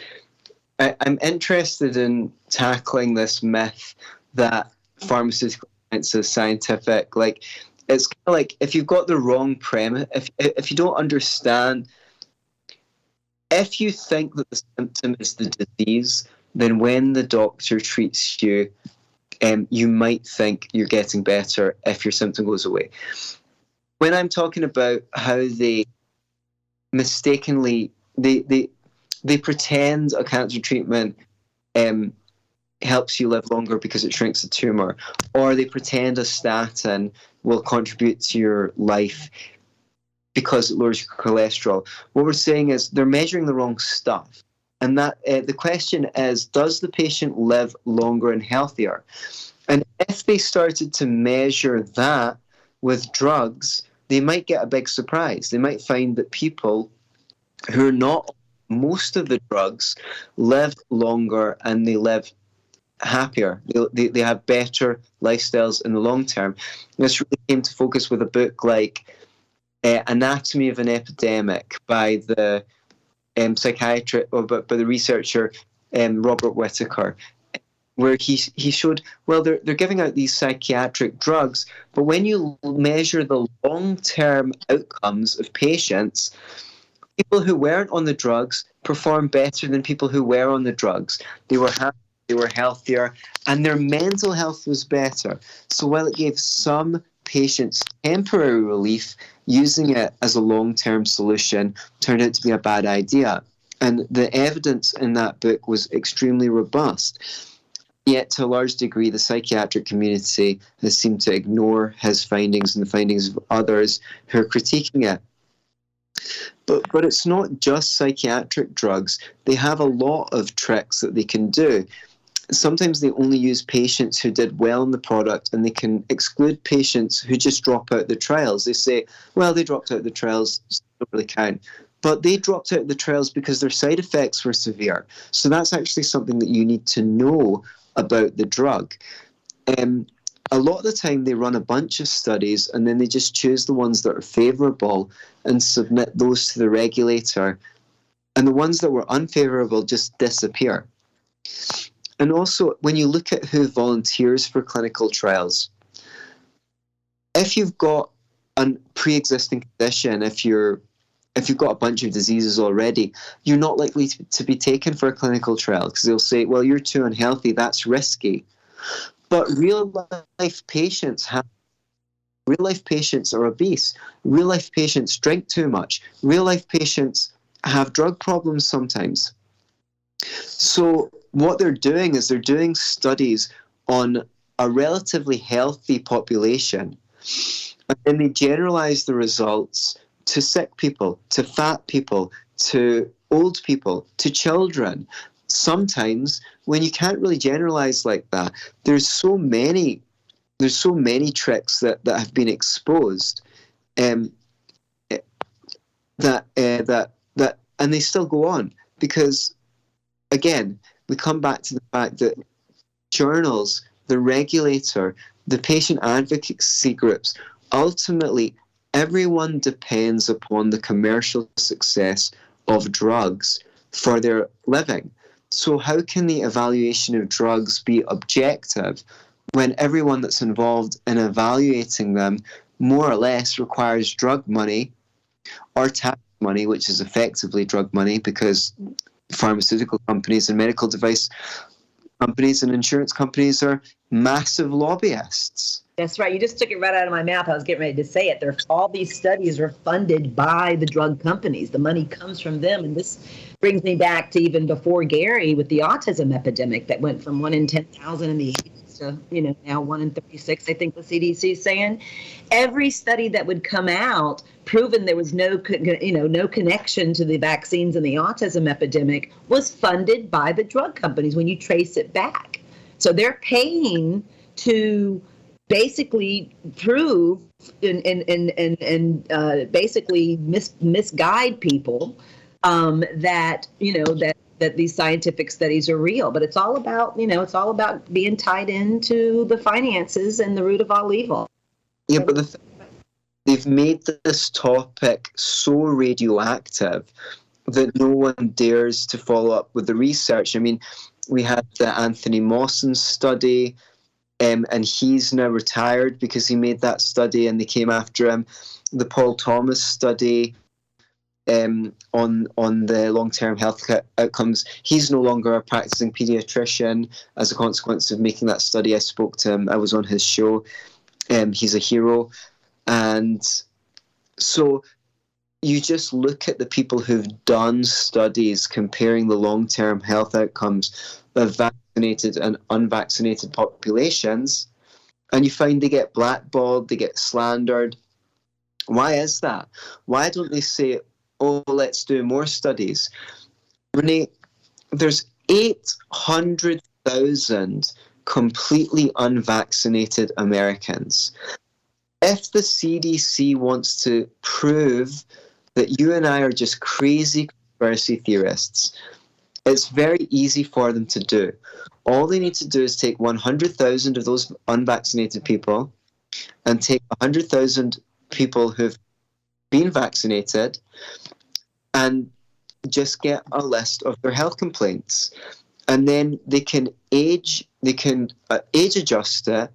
I, am interested in tackling this myth that pharmaceutical science is scientific. Like, it's kind of like if you've got the wrong premise, if if you don't understand, if you think that the symptom is the disease, then when the doctor treats you, um, you might think you're getting better if your symptom goes away. When I'm talking about how they mistakenly they they they pretend a cancer treatment um, helps you live longer because it shrinks the tumor, or they pretend a statin will contribute to your life because it lowers your cholesterol. What we're saying is they're measuring the wrong stuff. And that uh, the question is, does the patient live longer and healthier? And if they started to measure that with drugs, they might get a big surprise. They might find that people who are not most of the drugs live longer and they live happier. They, they, they have better lifestyles in the long term. This really came to focus with a book like uh, Anatomy of an Epidemic by the um, psychiatrist or by, by the researcher um, Robert Whitaker, where he he showed well they're they're giving out these psychiatric drugs, but when you measure the long term outcomes of patients, people who weren't on the drugs performed better than people who were on the drugs. They were happy, they were healthier, and their mental health was better. So while it gave some patients temporary relief, using it as a long term solution turned out to be a bad idea. And the evidence in that book was extremely robust. Yet, to a large degree, the psychiatric community has seemed to ignore his findings and the findings of others who are critiquing it. But but it's not just psychiatric drugs. They have a lot of tricks that they can do. Sometimes they only use patients who did well in the product and they can exclude patients who just drop out the trials. They say, well, they dropped out the trials, don't really count. But they dropped out the trials because their side effects were severe. So that's actually something that you need to know about the drug. Um, a lot of the time they run a bunch of studies and then they just choose the ones that are favourable and submit those to the regulator. And the ones that were unfavourable just disappear. And also, when you look at who volunteers for clinical trials, if you've got a pre-existing condition, if you're if you've got a bunch of diseases already, you're not likely to, to be taken for a clinical trial because they'll say, "Well, you're too unhealthy. That's risky." But real life patients have real life patients are obese. Real life patients drink too much. Real life patients have drug problems sometimes. So what they're doing is they're doing studies on a relatively healthy population and then they generalize the results to sick people, to fat people, to old people, to children sometimes when you can't really generalize like that, there's so many there's so many tricks that, that have been exposed um, eh, that uh, that that and they still go on. Because again we come back to the fact that journals the regulator the patient advocacy groups ultimately everyone depends upon the commercial success of drugs for their living so, how can the evaluation of drugs be objective when everyone that's involved in evaluating them more or less requires drug money or tax money, which is effectively drug money because pharmaceutical companies and medical device companies and insurance companies are massive lobbyists. That's right. You just took it right out of my mouth. I was getting ready to say it. There, all these studies are funded by the drug companies. The money comes from them, and this brings me back to even before Gary with the autism epidemic that went from one in ten thousand in the 80s to you know now one in thirty six. I think the CDC is saying every study that would come out proven there was no you know no connection to the vaccines and the autism epidemic was funded by the drug companies when you trace it back. So they're paying to basically prove and and and and, and uh, basically mis- misguide people um, that you know that that these scientific studies are real but it's all about you know it's all about being tied into the finances and the root of all evil yeah but the th- they've made this topic so radioactive that no one dares to follow up with the research i mean we had the anthony mawson study um, and he's now retired because he made that study and they came after him. The Paul Thomas study um, on on the long term health outcomes. He's no longer a practicing pediatrician as a consequence of making that study. I spoke to him. I was on his show. Um, he's a hero, and so you just look at the people who've done studies comparing the long term health outcomes of vaccinated and unvaccinated populations, and you find they get blackballed, they get slandered. Why is that? Why don't they say, oh, let's do more studies? Renee, there's 800,000 completely unvaccinated Americans. If the CDC wants to prove that you and I are just crazy conspiracy theorists, it's very easy for them to do. All they need to do is take 100,000 of those unvaccinated people and take 100,000 people who've been vaccinated and just get a list of their health complaints. And then they can age, they can uh, age adjust it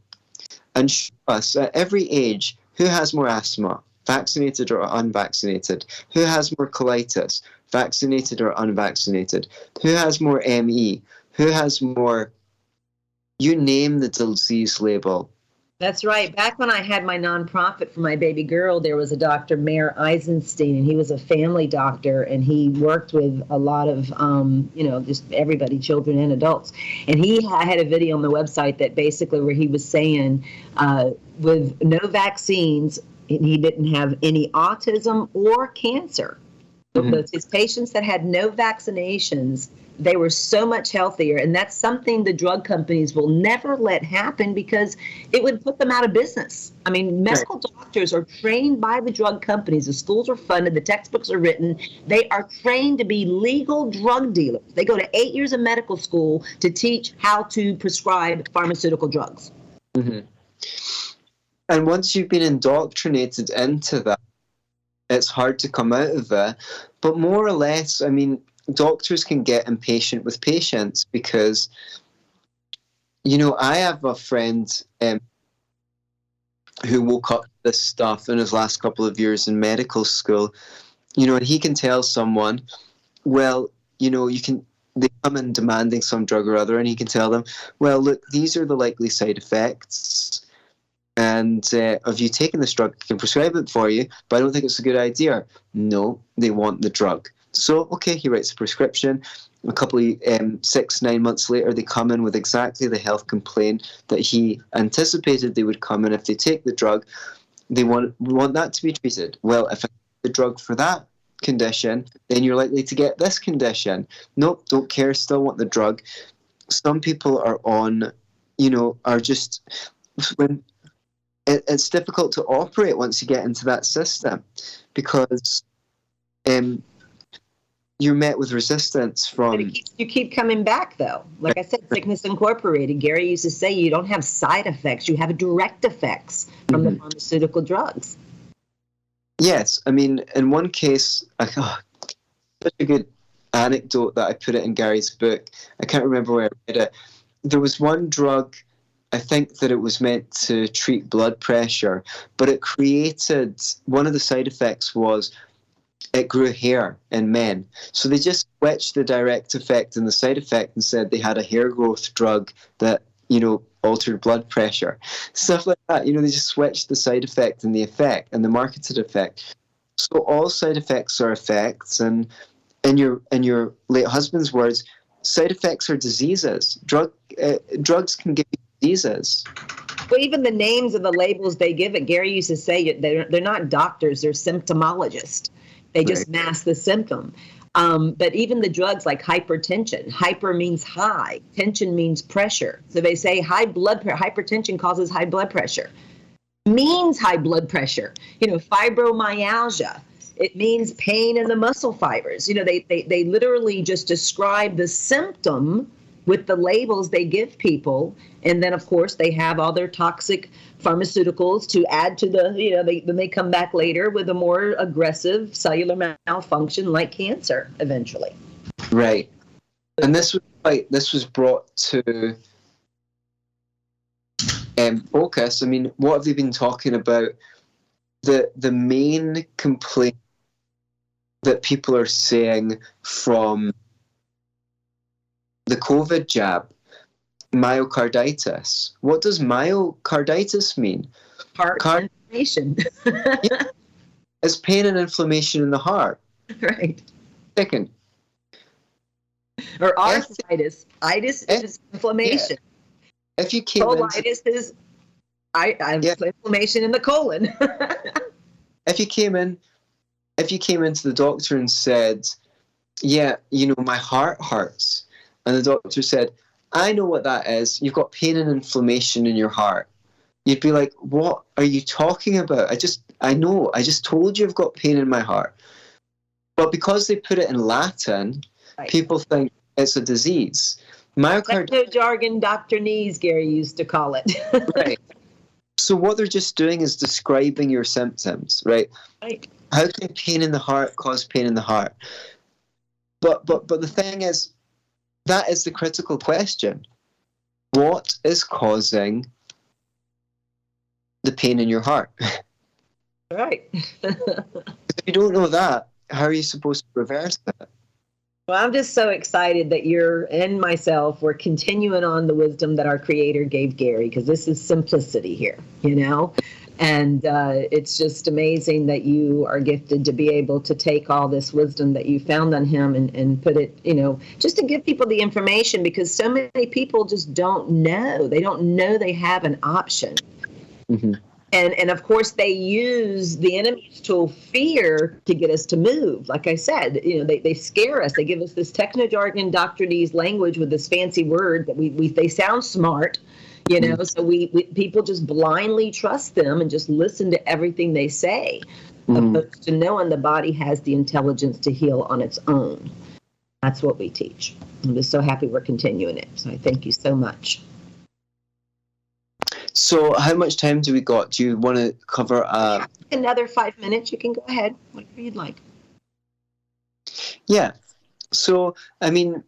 and show us at every age who has more asthma, vaccinated or unvaccinated, who has more colitis, vaccinated or unvaccinated? Who has more ME? Who has more? You name the disease label. That's right. Back when I had my nonprofit for my baby girl, there was a Dr. Mayer Eisenstein, and he was a family doctor, and he worked with a lot of, um, you know, just everybody, children and adults. And he had a video on the website that basically where he was saying, uh, with no vaccines, he didn't have any autism or cancer. Mm-hmm. His patients that had no vaccinations, they were so much healthier. And that's something the drug companies will never let happen because it would put them out of business. I mean, medical right. doctors are trained by the drug companies. The schools are funded, the textbooks are written. They are trained to be legal drug dealers. They go to eight years of medical school to teach how to prescribe pharmaceutical drugs. Mm-hmm. And once you've been indoctrinated into that, it's hard to come out of it. But more or less, I mean, doctors can get impatient with patients because, you know, I have a friend um, who woke up this stuff in his last couple of years in medical school, you know, and he can tell someone, well, you know, you can they come in demanding some drug or other, and he can tell them, well, look, these are the likely side effects and uh, have you taken this drug? I can prescribe it for you, but I don't think it's a good idea. No, they want the drug. So, okay, he writes a prescription. A couple of um, six, nine months later, they come in with exactly the health complaint that he anticipated they would come in if they take the drug. They want want that to be treated. Well, if I the drug for that condition, then you're likely to get this condition. Nope, don't care, still want the drug. Some people are on, you know, are just when it, it's difficult to operate once you get into that system because um, you're met with resistance from. you keep coming back, though. Like I said, Sickness Incorporated. Gary used to say you don't have side effects; you have direct effects from mm-hmm. the pharmaceutical drugs. Yes, I mean, in one case, I, oh, such a good anecdote that I put it in Gary's book. I can't remember where I read it. There was one drug I think that it was meant to treat blood pressure, but it created one of the side effects was it grew hair in men. So they just switched the direct effect and the side effect and said they had a hair growth drug that, you know, altered blood pressure. Stuff like that. You know, they just switched the side effect and the effect and the marketed effect. So all side effects are effects and in your in your late husband's words, side effects are diseases. Drug uh, drugs can give you diseases. Well, even the names of the labels they give it, Gary used to say they're, they're not doctors, they're symptomologists. They just right. mask the symptom. Um, but even the drugs like hypertension, hyper means high, tension means pressure. So they say high blood pressure, hypertension causes high blood pressure, means high blood pressure. You know, fibromyalgia, it means pain in the muscle fibers. You know, they, they, they literally just describe the symptom with the labels they give people. And then, of course, they have all their toxic pharmaceuticals to add to the, you know, they, then they come back later with a more aggressive cellular malfunction like cancer eventually. Right. And this was this was brought to um, focus. I mean, what have they been talking about? The, the main complaint that people are saying from the COVID jab, myocarditis. What does myocarditis mean? Heart Car- inflammation. yeah. It's pain and inflammation in the heart. Right. Second. Or arthritis. Itis is inflammation. Yeah. If you came Colitis into, is I, I yeah. inflammation in the colon. if you came in if you came into the doctor and said, Yeah, you know, my heart hurts, and the doctor said, I know what that is. You've got pain and inflammation in your heart. You'd be like, What are you talking about? I just, I know, I just told you I've got pain in my heart. But because they put it in Latin, right. people think it's a disease. Myocarditis. That's no jargon doctrinese, Gary used to call it. right. So what they're just doing is describing your symptoms, right? Right. How can pain in the heart cause pain in the heart? But but but the thing is, that is the critical question. What is causing the pain in your heart? Right. if you don't know that, how are you supposed to reverse that? Well, I'm just so excited that you're and myself we're continuing on the wisdom that our creator gave Gary because this is simplicity here, you know? And uh, it's just amazing that you are gifted to be able to take all this wisdom that you found on him and, and put it, you know, just to give people the information because so many people just don't know. They don't know they have an option. Mm-hmm. And, and of course, they use the enemy's tool, fear, to get us to move. Like I said, you know, they, they scare us. They give us this techno jargon, doctrinese language with this fancy word that we, we they sound smart, you know so we, we, people just blindly trust them and just listen to everything they say mm. opposed to knowing the body has the intelligence to heal on its own. That's what we teach. I'm just so happy we're continuing it so i thank you so much. So how much time do we got? Do you want to cover uh, another five minutes you can go ahead whatever you'd like. Yeah so i mean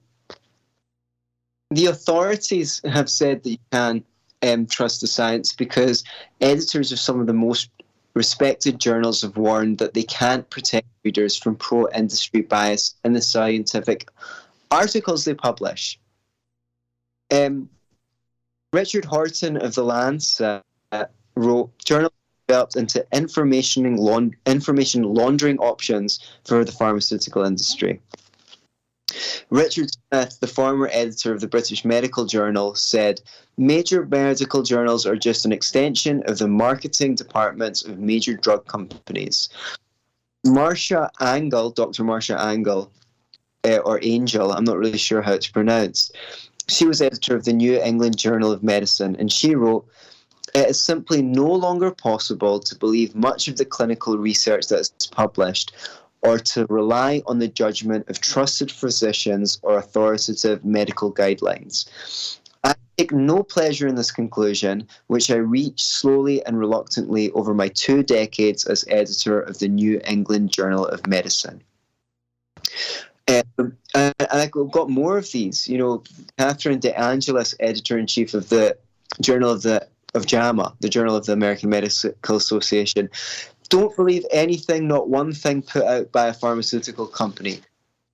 the authorities have said that you can um, trust the science because editors of some of the most respected journals have warned that they can't protect readers from pro industry bias in the scientific articles they publish. Um, Richard Horton of The Lancet wrote journals developed into information, laund- information laundering options for the pharmaceutical industry. Richard Smith, the former editor of the British Medical Journal, said major medical journals are just an extension of the marketing departments of major drug companies. Marcia Angell, Dr. Marcia Angell, uh, or Angel, I'm not really sure how it's pronounced, she was editor of the New England Journal of Medicine, and she wrote, it is simply no longer possible to believe much of the clinical research that is published or to rely on the judgment of trusted physicians or authoritative medical guidelines. I take no pleasure in this conclusion, which I reached slowly and reluctantly over my two decades as editor of the New England Journal of Medicine. Um, and I got more of these. You know, Catherine De Angelis, editor in chief of the Journal of the of JAMA, the Journal of the American Medical Association. Don't believe anything, not one thing put out by a pharmaceutical company.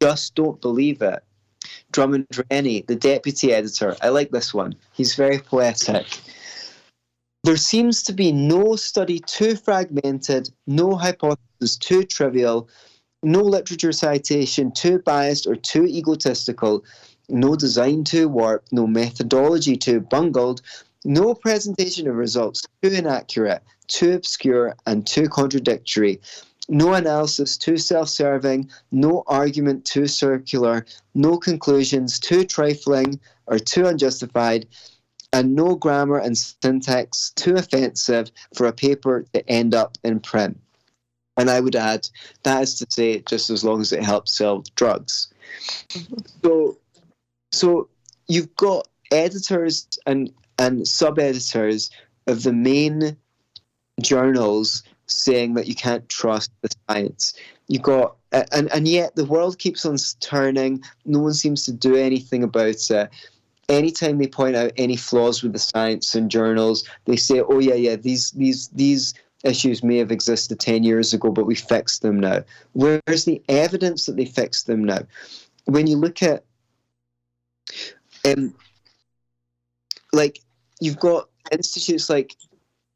Just don't believe it. Drummond Rennie, the deputy editor, I like this one. He's very poetic. There seems to be no study too fragmented, no hypothesis too trivial, no literature citation too biased or too egotistical, no design too warped, no methodology too bungled, no presentation of results too inaccurate, too obscure, and too contradictory. No analysis too self serving, no argument too circular, no conclusions too trifling or too unjustified, and no grammar and syntax too offensive for a paper to end up in print. And I would add, that is to say, just as long as it helps sell drugs. So, so you've got editors and and sub editors of the main journals saying that you can't trust the science. You've got and and yet the world keeps on turning. No one seems to do anything about it. Anytime they point out any flaws with the science and journals, they say, "Oh yeah, yeah, these these these issues may have existed ten years ago, but we fixed them now." Where's the evidence that they fixed them now? When you look at, um, like you've got institutes like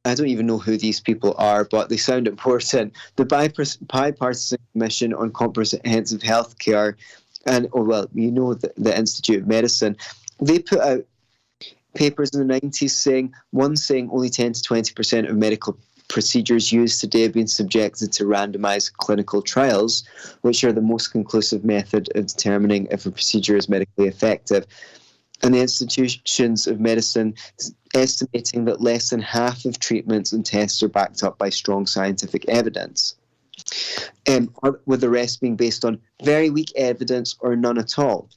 I don't even know who these people are, but they sound important. The Bipartisan Commission on Comprehensive Healthcare, and oh well, you know the, the Institute of Medicine, they put out papers in the 90s saying one saying only 10 to 20 percent of medical procedures used today have been subjected to randomized clinical trials, which are the most conclusive method of determining if a procedure is medically effective and the institutions of medicine estimating that less than half of treatments and tests are backed up by strong scientific evidence, um, with the rest being based on very weak evidence or none at all.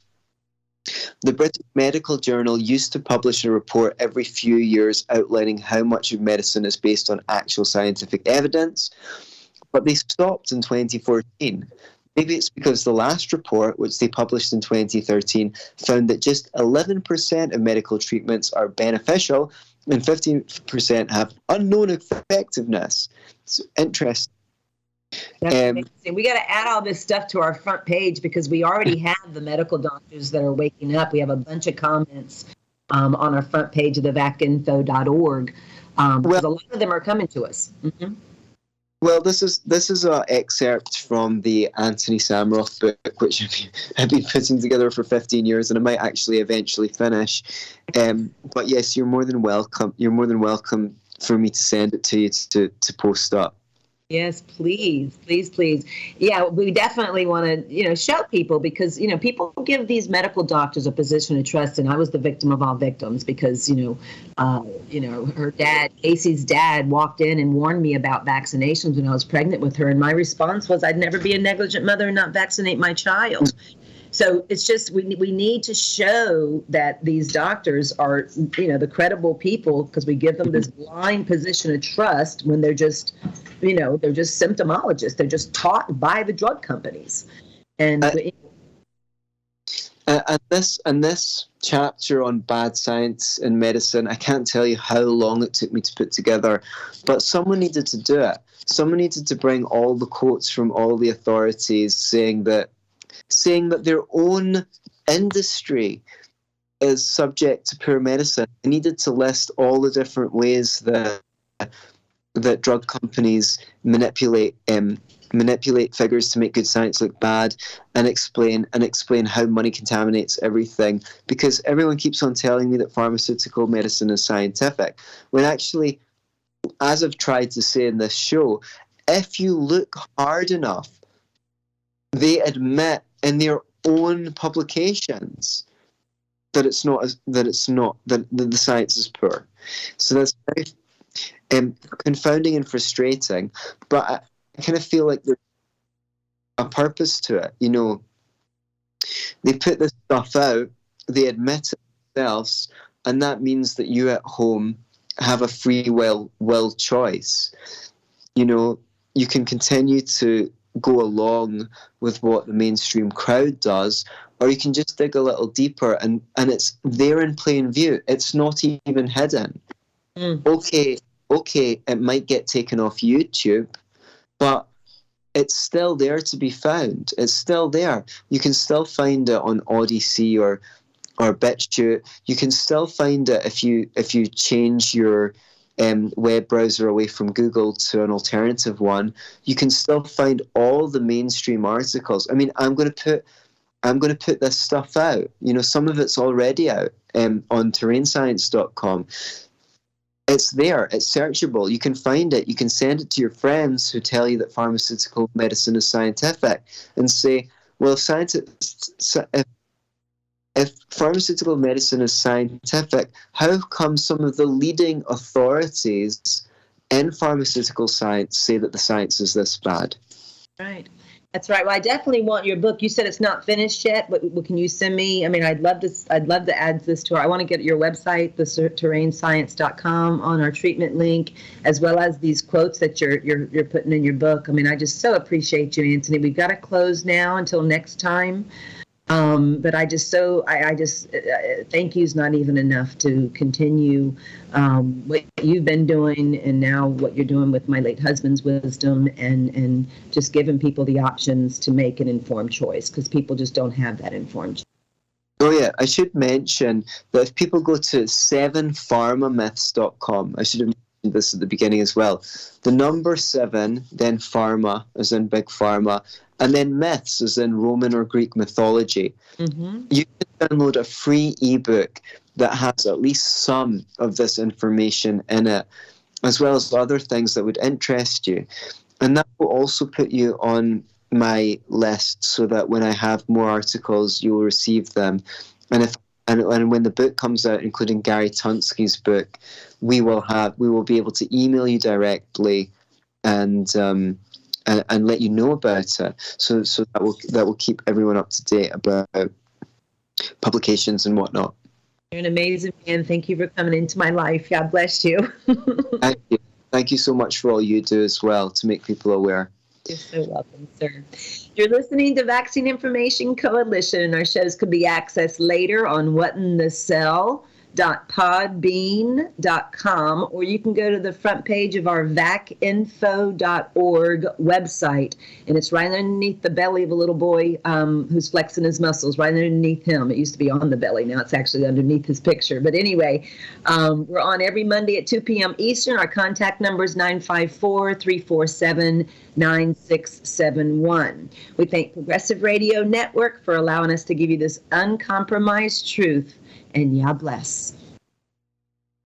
The British Medical Journal used to publish a report every few years outlining how much of medicine is based on actual scientific evidence, but they stopped in 2014 Maybe it's because the last report, which they published in 2013, found that just 11% of medical treatments are beneficial and 15% have unknown effectiveness. It's interesting. Um, we got to add all this stuff to our front page because we already have the medical doctors that are waking up. We have a bunch of comments um, on our front page of the vacinfo.org. Um, well, a lot of them are coming to us. Mm-hmm. Well, this is this is an excerpt from the Antony Sammeroff book, which I've been putting together for 15 years, and I might actually eventually finish. Um, but yes, you're more than welcome. You're more than welcome for me to send it to you to to post up. Yes, please, please, please. Yeah, we definitely want to, you know, show people because, you know, people give these medical doctors a position of trust, and I was the victim of all victims because, you know, uh, you know, her dad, Casey's dad, walked in and warned me about vaccinations when I was pregnant with her, and my response was, I'd never be a negligent mother and not vaccinate my child. So it's just we we need to show that these doctors are you know the credible people because we give them this blind position of trust when they're just you know they're just symptomologists. They're just taught by the drug companies, and. Uh, uh, and this and this chapter on bad science in medicine, I can't tell you how long it took me to put together, but someone needed to do it. Someone needed to bring all the quotes from all the authorities saying that saying that their own industry is subject to poor medicine. They needed to list all the different ways that that drug companies manipulate um, manipulate figures to make good science look bad, and explain and explain how money contaminates everything. Because everyone keeps on telling me that pharmaceutical medicine is scientific, when actually, as I've tried to say in this show, if you look hard enough, they admit in their own publications that it's not that it's not that, the science is poor. So that's very um, confounding and frustrating. But I, I kind of feel like there's a purpose to it. You know, they put this stuff out, they admit it themselves, and that means that you at home have a free will will choice. You know, you can continue to go along with what the mainstream crowd does, or you can just dig a little deeper and, and it's there in plain view. It's not even hidden. Mm. Okay, okay, it might get taken off YouTube, but it's still there to be found. It's still there. You can still find it on Odysee or or BitChute. You can still find it if you if you change your um, web browser away from Google to an alternative one. You can still find all the mainstream articles. I mean, I'm going to put I'm going to put this stuff out. You know, some of it's already out um, on terrainscience.com it's there, it's searchable. You can find it. You can send it to your friends who tell you that pharmaceutical medicine is scientific and say, well, if, scientists, if, if pharmaceutical medicine is scientific, how come some of the leading authorities in pharmaceutical science say that the science is this bad? Right. That's right. Well, I definitely want your book. You said it's not finished yet, but what can you send me? I mean, I'd love to. I'd love to add this to our. I want to get your website, the terrainscience.com, on our treatment link, as well as these quotes that you're you're you're putting in your book. I mean, I just so appreciate you, Antony. We've got to close now until next time. Um, but I just so I, I just uh, uh, thank you is not even enough to continue um, what you've been doing and now what you're doing with my late husband's wisdom and and just giving people the options to make an informed choice because people just don't have that informed. Choice. Oh yeah, I should mention that if people go to sevenpharmamyths.com, I should have mentioned this at the beginning as well. The number seven, then pharma, as in big pharma, and then myths, as in Roman or Greek mythology. Mm-hmm. You can download a free ebook that has at least some of this information in it, as well as other things that would interest you. And that will also put you on my list so that when I have more articles, you'll receive them. And if and, and when the book comes out, including Gary Tunsky's book, we will have we will be able to email you directly and um, and, and let you know about it. So so that will that will keep everyone up to date about publications and whatnot. You're an amazing man. Thank you for coming into my life. God bless you. Thank you. Thank you so much for all you do as well to make people aware. You're so welcome, sir. You're listening to Vaccine Information Coalition, our shows can be accessed later on What in the Cell vacinfo.podbean.com, or you can go to the front page of our vacinfo.org website, and it's right underneath the belly of a little boy um, who's flexing his muscles, right underneath him. It used to be on the belly, now it's actually underneath his picture. But anyway, um, we're on every Monday at 2 p.m. Eastern. Our contact number is 954 347 9671. We thank Progressive Radio Network for allowing us to give you this uncompromised truth, and Yah bless.